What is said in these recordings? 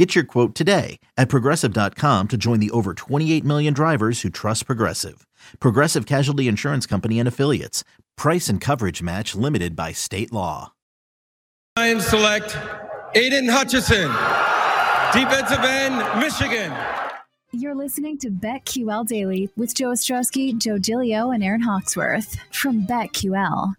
Get your quote today at progressive.com to join the over 28 million drivers who trust Progressive. Progressive Casualty Insurance Company and Affiliates. Price and coverage match limited by state law. Lions select Aidan Hutchinson, defensive end, Michigan. You're listening to BetQL Daily with Joe Ostrowski, Joe Gilio, and Aaron Hawksworth from BetQL.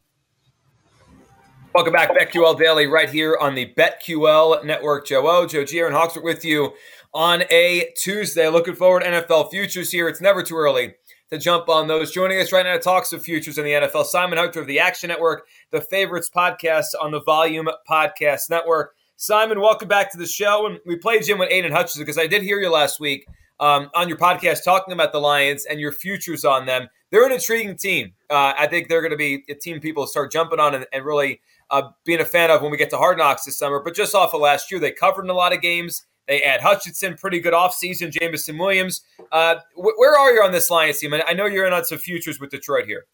Welcome back, BetQL Daily, right here on the BetQL Network. Joe O, Joe G, Aaron are with you on a Tuesday. Looking forward NFL futures here. It's never too early to jump on those. Joining us right now to talk some futures in the NFL, Simon Hunter of the Action Network, the Favorites podcast on the Volume Podcast Network. Simon, welcome back to the show. And we played Jim with Aidan Hutchinson because I did hear you last week um, on your podcast talking about the Lions and your futures on them. They're an intriguing team. Uh, I think they're going to be a team people start jumping on and, and really uh, being a fan of when we get to Hard Knocks this summer. But just off of last year, they covered in a lot of games. They add Hutchinson, pretty good offseason. Jameson Williams. Uh, wh- where are you on this Lions team? I know you're in on some futures with Detroit here.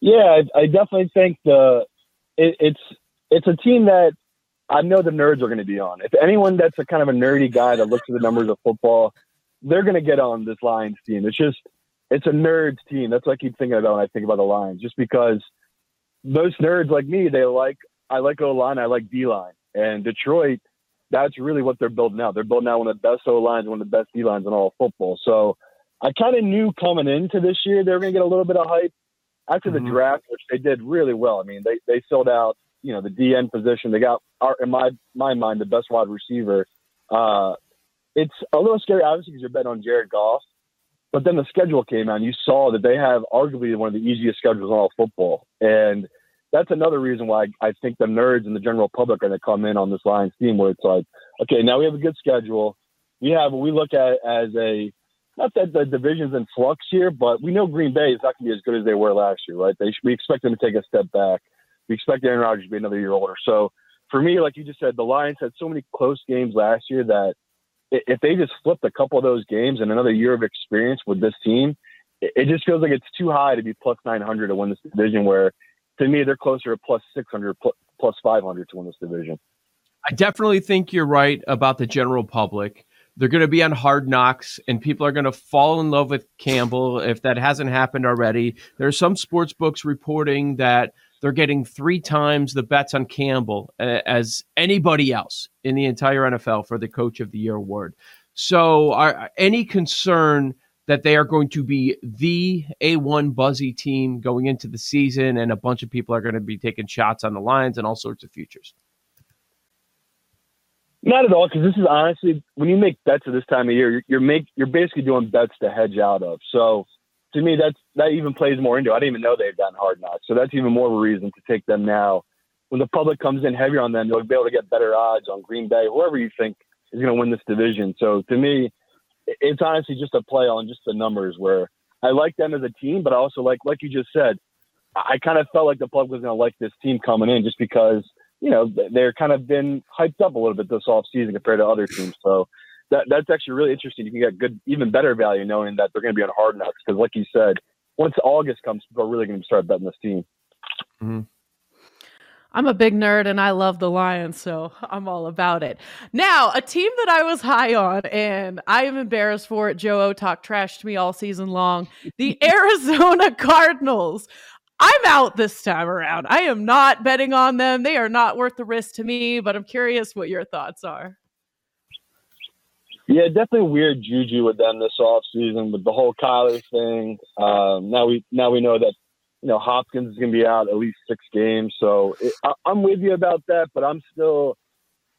Yeah, I, I definitely think the it, it's it's a team that I know the nerds are going to be on. If anyone that's a kind of a nerdy guy that looks at the numbers of football, they're going to get on this Lions team. It's just it's a nerds team. That's what I keep thinking about when I think about the Lions, just because most nerds like me, they like I like O line, I like D line, and Detroit. That's really what they're building out. They're building out one of the best O lines, one of the best D lines in all of football. So I kind of knew coming into this year they were going to get a little bit of hype after mm-hmm. the draft, which they did really well. I mean, they they filled out you know the DN position. They got in my my mind the best wide receiver. Uh, it's a little scary, obviously, because you're betting on Jared Goff. But then the schedule came out, and you saw that they have arguably one of the easiest schedules in all football. And that's another reason why I think the nerds and the general public are going to come in on this Lions team, where it's like, okay, now we have a good schedule. We have what we look at as a not that the division's in flux here, but we know Green Bay is not going to be as good as they were last year, right? They we expect them to take a step back. We expect Aaron Rodgers to be another year older. So for me, like you just said, the Lions had so many close games last year that if they just flipped a couple of those games and another year of experience with this team, it just feels like it's too high to be plus 900 to win this division. Where to me, they're closer to plus 600, plus 500 to win this division. I definitely think you're right about the general public. They're going to be on hard knocks, and people are going to fall in love with Campbell if that hasn't happened already. There are some sports books reporting that they're getting three times the bets on Campbell as anybody else in the entire NFL for the Coach of the Year award. So, are any concern that they are going to be the A1 buzzy team going into the season, and a bunch of people are going to be taking shots on the lines and all sorts of futures? Not at all, because this is honestly when you make bets at this time of year, you're, you're make you're basically doing bets to hedge out of. So to me, that's that even plays more into. It. I didn't even know they've gotten hard knocks, so that's even more of a reason to take them now. When the public comes in heavier on them, you'll be able to get better odds on Green Bay, whoever you think is going to win this division. So to me, it's honestly just a play on just the numbers. Where I like them as a team, but I also like, like you just said, I kind of felt like the public was going to like this team coming in just because you know they're kind of been hyped up a little bit this off season compared to other teams. So that that's actually really interesting. You can get good, even better value knowing that they're going to be on hard knocks because, like you said, once August comes, people are really going to start betting this team. Mm-hmm. I'm a big nerd and I love the Lions, so I'm all about it. Now, a team that I was high on, and I am embarrassed for it. Joe O talked trash me all season long. The Arizona Cardinals. I'm out this time around. I am not betting on them. They are not worth the risk to me, but I'm curious what your thoughts are. Yeah, definitely weird juju with them this off season with the whole Kyler thing. Um, now we now we know that you know Hopkins is going to be out at least six games, so it, I, I'm with you about that. But I'm still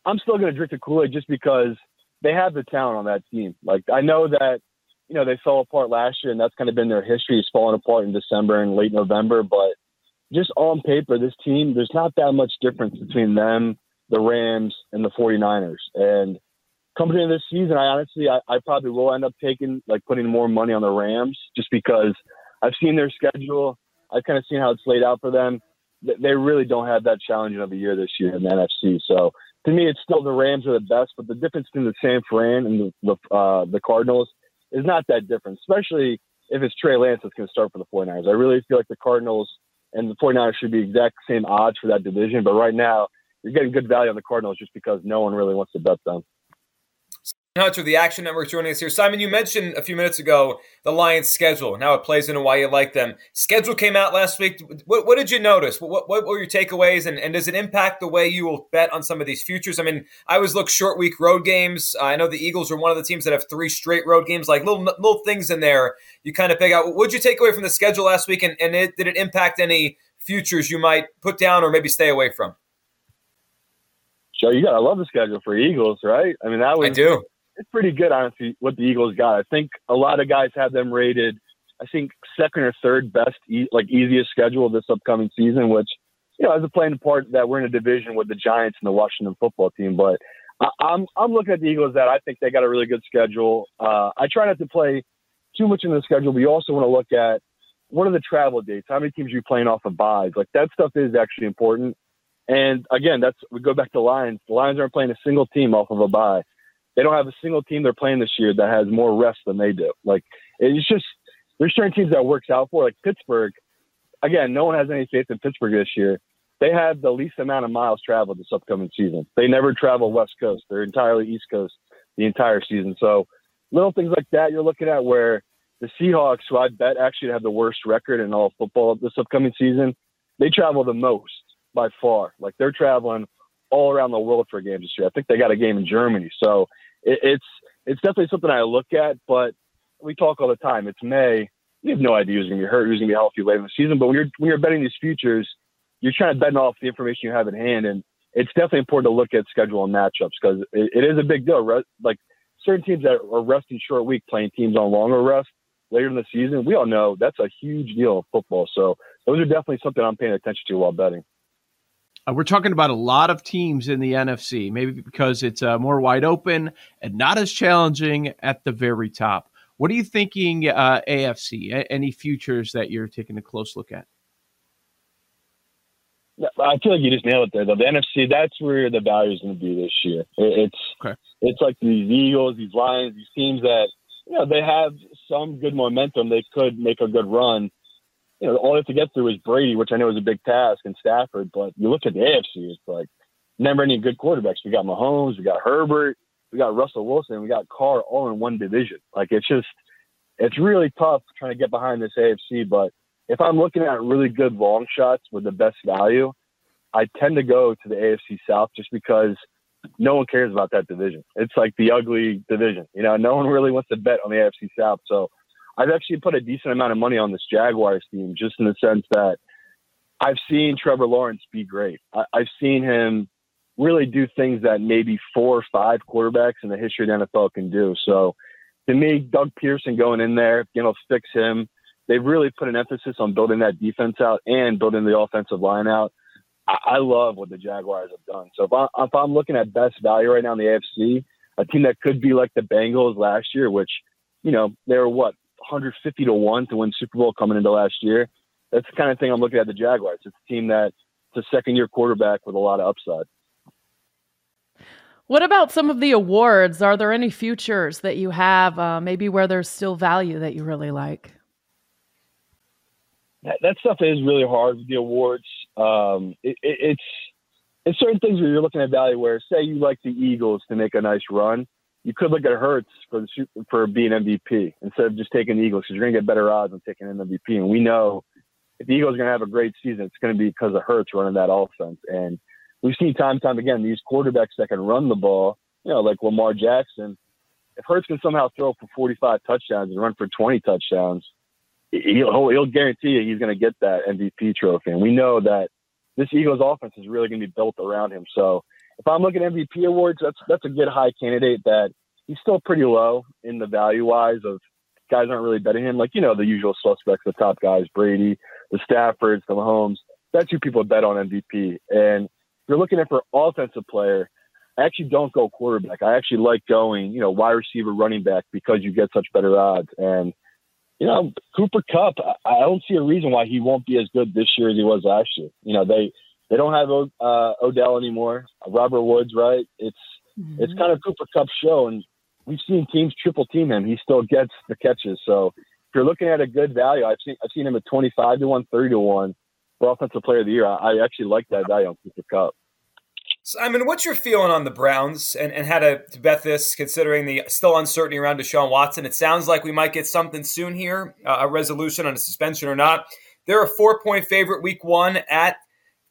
I'm still going to drink the Kool Aid just because they have the talent on that team. Like I know that you know they fell apart last year, and that's kind of been their history is falling apart in December and late November. But just on paper, this team there's not that much difference between them, the Rams, and the 49ers, and coming into this season, I honestly, I, I, probably will end up taking like putting more money on the Rams just because I've seen their schedule. I've kind of seen how it's laid out for them. They really don't have that challenging of a year this year in the NFC. So to me, it's still the Rams are the best, but the difference between the San Fran and the the, uh, the Cardinals is not that different, especially if it's Trey Lance that's going to start for the 49ers. I really feel like the Cardinals and the 49ers should be exact same odds for that division, but right now you're getting good value on the Cardinals just because no one really wants to bet them. Hunter, of the Action Network, joining us here. Simon, you mentioned a few minutes ago the Lions' schedule and how it plays into why you like them. Schedule came out last week. What, what did you notice? What, what, were your takeaways? And, and, does it impact the way you will bet on some of these futures? I mean, I always look short week road games. I know the Eagles are one of the teams that have three straight road games, like little little things in there you kind of pick out. What did you take away from the schedule last week? And, and it, did it impact any futures you might put down or maybe stay away from? Joe, you got to love the schedule for Eagles, right? I mean, that was. I do it's pretty good, honestly, what the Eagles got. I think a lot of guys have them rated, I think, second or third best, e- like easiest schedule this upcoming season, which, you know, as a playing part that we're in a division with the Giants and the Washington football team. But I- I'm, I'm looking at the Eagles that I think they got a really good schedule. Uh, I try not to play too much in the schedule, you also want to look at what are the travel dates? How many teams are you playing off of byes? Like that stuff is actually important. And again, that's we go back to Lions. The Lions aren't playing a single team off of a bye they don't have a single team they're playing this year that has more rest than they do. Like it's just there's certain teams that works out for. Like Pittsburgh, again, no one has any faith in Pittsburgh this year. They have the least amount of miles traveled this upcoming season. They never travel West Coast. They're entirely East Coast the entire season. So little things like that you're looking at where the Seahawks, who I bet actually have the worst record in all football this upcoming season, they travel the most by far. Like they're traveling all around the world for games this year. I think they got a game in Germany. So it, it's it's definitely something I look at. But we talk all the time. It's May. You have no idea who's going to be hurt, who's going to be healthy later in the season. But when you're when you're betting these futures, you're trying to bet off the information you have in hand, and it's definitely important to look at schedule and matchups because it, it is a big deal. Like certain teams that are resting short week, playing teams on longer rest later in the season, we all know that's a huge deal in football. So those are definitely something I'm paying attention to while betting. Uh, we're talking about a lot of teams in the NFC, maybe because it's uh, more wide open and not as challenging at the very top. What are you thinking, uh, AFC? A- any futures that you're taking a close look at? Yeah, I feel like you just nailed it there. Though the NFC, that's where the value is going to be this year. It's okay. it's like these Eagles, these Lions, these teams that you know they have some good momentum. They could make a good run you know, all they have to get through is Brady, which I know is a big task, and Stafford. But you look at the AFC, it's like never any good quarterbacks. We got Mahomes, we got Herbert, we got Russell Wilson, we got Carr all in one division. Like it's just, it's really tough trying to get behind this AFC. But if I'm looking at really good long shots with the best value, I tend to go to the AFC South just because no one cares about that division. It's like the ugly division. You know, no one really wants to bet on the AFC South. So I've actually put a decent amount of money on this Jaguars team, just in the sense that I've seen Trevor Lawrence be great. I, have seen him really do things that maybe four or five quarterbacks in the history of the NFL can do. So to me, Doug Pederson going in there, you know, fix him. They've really put an emphasis on building that defense out and building the offensive line out. I, I love what the Jaguars have done. So if, I, if I'm looking at best value right now in the AFC, a team that could be like the Bengals last year, which, you know, they were what, 150 to 1 to win Super Bowl coming into last year. That's the kind of thing I'm looking at the Jaguars. It's a team that it's a second year quarterback with a lot of upside. What about some of the awards? Are there any futures that you have, uh, maybe where there's still value that you really like? That, that stuff is really hard with the awards. Um, it, it, it's it's certain things where you're looking at value. Where say you like the Eagles to make a nice run, you could look at Hurts for the for being MVP instead of just taking the Eagles because you're going to get better odds on taking an MVP. And we know if the Eagles are going to have a great season, it's going to be because of Hurts running that offense. And we've seen time and time again these quarterbacks that can run the ball, you know, like Lamar Jackson. If Hurts can somehow throw for 45 touchdowns and run for 20 touchdowns, he'll, he'll guarantee you he's going to get that MVP trophy. And we know that this Eagles offense is really going to be built around him. So if I'm looking at MVP awards, that's that's a good high candidate that he's still pretty low in the value wise of guys aren't really betting him. Like, you know, the usual suspects, the top guys, Brady, the Staffords, the Mahomes. That's who people bet on MVP. And if you're looking at for offensive player, I actually don't go quarterback. I actually like going, you know, wide receiver, running back because you get such better odds. And you know, Cooper Kupp, I don't see a reason why he won't be as good this year as he was last year. You know, they they don't have uh, Odell anymore. Robert Woods, right? It's mm-hmm. it's kind of Cooper Kupp's show, and we've seen teams triple team him. He still gets the catches. So if you're looking at a good value, I've seen I've seen him at 25 to one, 30 to one for offensive player of the year. I, I actually like that value on Cooper Kupp. Simon, what's your feeling on the Browns and, and how to, to bet this, considering the still uncertainty around Deshaun Watson? It sounds like we might get something soon here, uh, a resolution on a suspension or not. They're a four point favorite week one at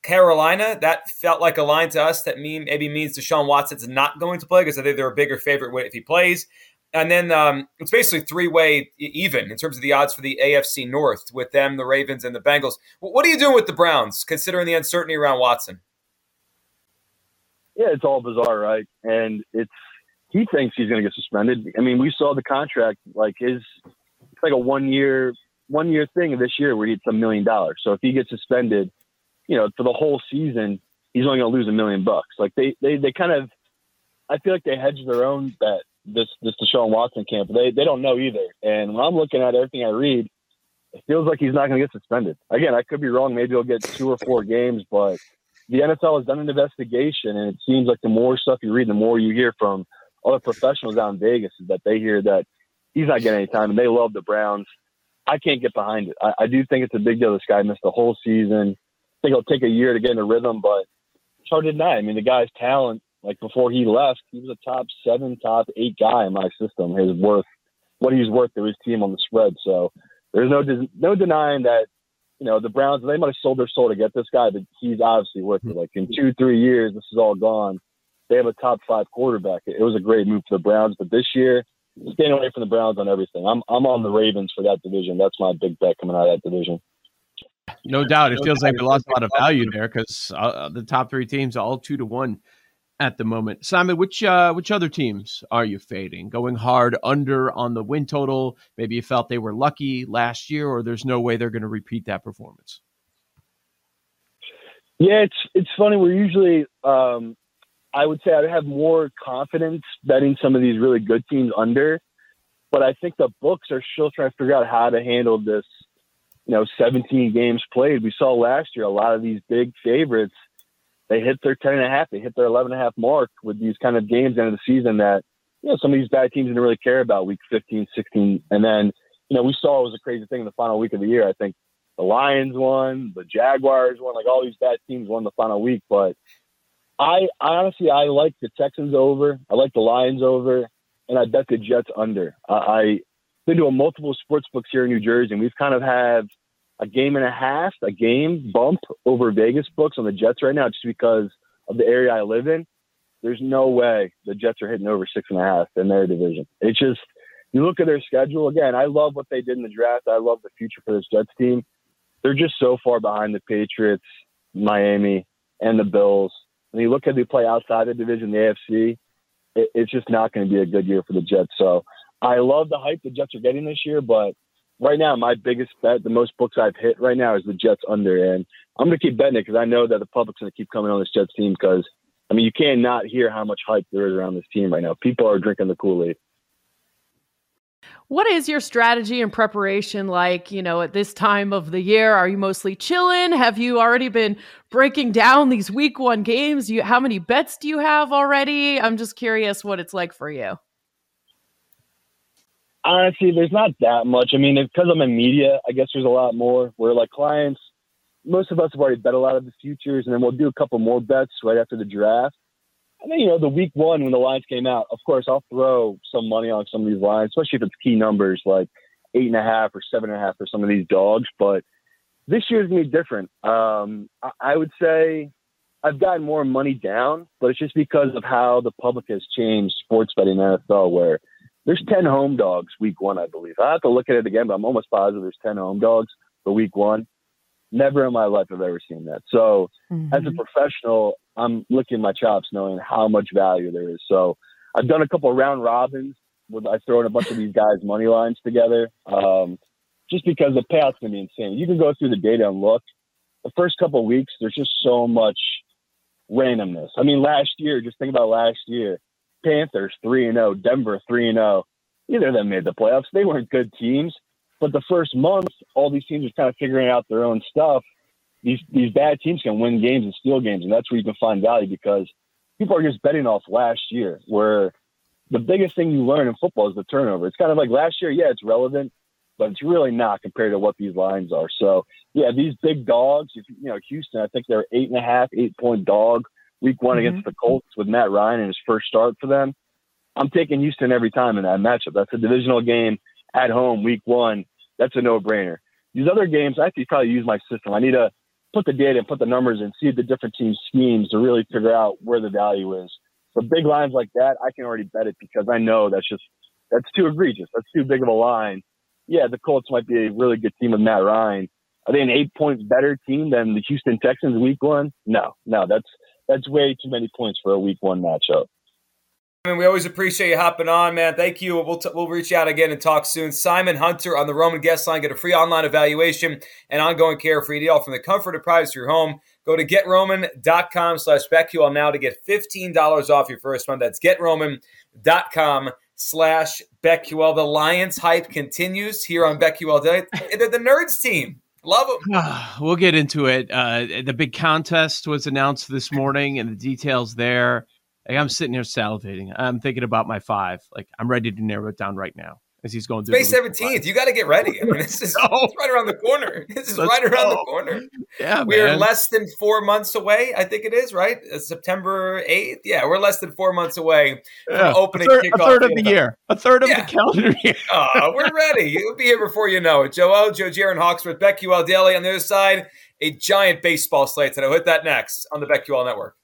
Carolina. That felt like a line to us that mean, maybe means Deshaun Watson's not going to play because I think they're a bigger favorite if he plays. And then um, it's basically three way even in terms of the odds for the AFC North with them, the Ravens, and the Bengals. What are you doing with the Browns, considering the uncertainty around Watson? yeah, it's all bizarre, right? And it's he thinks he's going to get suspended. I mean, we saw the contract like his it's like a one year one year thing this year where he gets a million dollars. So if he gets suspended, you know, for the whole season, he's only going to lose a million bucks. Like they they they kind of I feel like they hedge their own bet this this Deshaun Watson camp. They they don't know either. And when I'm looking at everything I read, it feels like he's not going to get suspended. Again, I could be wrong. Maybe he'll get two or four games, but the NFL has done an investigation, and it seems like the more stuff you read, the more you hear from other professionals out in Vegas is that they hear that he's not getting any time, and they love the Browns. I can't get behind it. I, I do think it's a big deal. This guy missed the whole season. I think it'll take a year to get in a rhythm, but it's hard to deny. I mean, the guy's talent, like before he left, he was a top seven, top eight guy in my system. His worth, what he's worth to his team on the spread. So there's no no denying that you know, the Browns, they might have sold their soul to get this guy, but he's obviously worth it. Like in two, three years, this is all gone. They have a top five quarterback. It was a great move for the Browns, but this year, staying away from the Browns on everything. I'm I'm on the Ravens for that division. That's my big bet coming out of that division. No doubt, it feels like we lost a lot of value there because uh, the top three teams are all two to one at the moment. Simon, which uh, which other teams are you fading? Going hard under on the win total? Maybe you felt they were lucky last year, or there's no way they're going to repeat that performance. Yeah, it's it's funny. We're usually, um, I would say, I have more confidence betting some of these really good teams under, but I think the books are still trying to figure out how to handle this. You know, 17 games played. We saw last year a lot of these big favorites they hit their 10 and a half, they hit their 11 and a half mark with these kind of games end of the season that, you know, some of these bad teams didn't really care about week 15, 16. And then, you know, we saw it was a crazy thing in the final week of the year. I think the Lions won, the Jaguars won, like all these bad teams won the final week. But I, I honestly, I like the Texans over. I like the Lions over, and I bet the Jets under. I, I been to a multiple sports books here in New Jersey, and we've kind of had a game and a half, a game bump over Vegas books on the Jets right now, just because of the area I live in. There's no way the Jets are hitting over six and a half in their division. It's just you look at their schedule again. I love what they did in the draft. I love the future for this Jets team. They're just so far behind the Patriots, Miami, and the Bills. When you look at they play outside the division, the AFC, it, it's just not going to be a good year for the Jets. So I love the hype the Jets are getting this year, but right now, my biggest bet, the most books I've hit right now is the Jets under. And I'm going to keep betting it because I know that the public's going to keep coming on this Jets team because, I mean, you cannot hear how much hype there is around this team right now. People are drinking the Kool Aid. What is your strategy and preparation like, you know, at this time of the year? Are you mostly chilling? Have you already been breaking down these week one games? You, how many bets do you have already? I'm just curious what it's like for you honestly, there's not that much. I mean, because I'm in media, I guess there's a lot more where like clients, most of us have already bet a lot of the futures, and then we'll do a couple more bets right after the draft. And then, you know, the week one when the lines came out, of course, I'll throw some money on some of these lines, especially if it's key numbers like eight and a half or seven and a half for some of these dogs. But this year's gonna be different. Um, I, I would say I've gotten more money down, but it's just because of how the public has changed sports betting in NFL, where there's 10 home dogs week one, I believe. I have to look at it again, but I'm almost positive there's 10 home dogs for week one. Never in my life have I ever seen that. So mm-hmm. as a professional, I'm licking my chops knowing how much value there is. So I've done a couple round robins with I throw in a bunch of these guys' money lines together. Um, just because the payout's gonna be insane. You can go through the data and look. The first couple weeks, there's just so much randomness. I mean, last year, just think about last year. Panthers 3 and 0, Denver 3 and 0. Neither of them made the playoffs. They weren't good teams. But the first month, all these teams are kind of figuring out their own stuff. These these bad teams can win games and steal games, and that's where you can find value because people are just betting off last year, where the biggest thing you learn in football is the turnover. It's kind of like last year, yeah, it's relevant, but it's really not compared to what these lines are. So yeah, these big dogs, if, you know, Houston, I think they're eight and a half, eight point dog week one mm-hmm. against the Colts with Matt Ryan in his first start for them. I'm taking Houston every time in that matchup. That's a divisional game at home, week one. That's a no brainer. These other games, I actually probably use my system. I need to put the data and put the numbers and see the different team schemes to really figure out where the value is. For big lines like that, I can already bet it because I know that's just that's too egregious. That's too big of a line. Yeah, the Colts might be a really good team with Matt Ryan. Are they an eight points better team than the Houston Texans week one? No, no, that's that's way too many points for a week one matchup. I mean, we always appreciate you hopping on, man. Thank you. We'll, t- we'll reach out again and talk soon. Simon Hunter on the Roman guest line. Get a free online evaluation and ongoing care free deal from the comfort and privacy of your home. Go to getroman.com slash BetQL now to get $15 off your first month. That's getroman.com slash BetQL. The Lions hype continues here on Day. They're the Nerds team. Love them. we'll get into it. Uh, the big contest was announced this morning and the details there. Like I'm sitting here salivating. I'm thinking about my five. Like I'm ready to narrow it down right now as he's going through. May seventeenth. You got to get ready. I mean, this is oh. right around the corner. This is Let's right around go. the corner. Yeah, we are less than four months away. I think it is right. Uh, September eighth. Yeah, we're less than four months away yeah. from opening a third, a third of the year. A third of yeah. the calendar year. oh, we're ready. You'll be here before you know it. Joe O, Joe Jaron Hawksworth, BetQL Daily on the other side. A giant baseball slate today. We'll hit that next on the BetQL Network.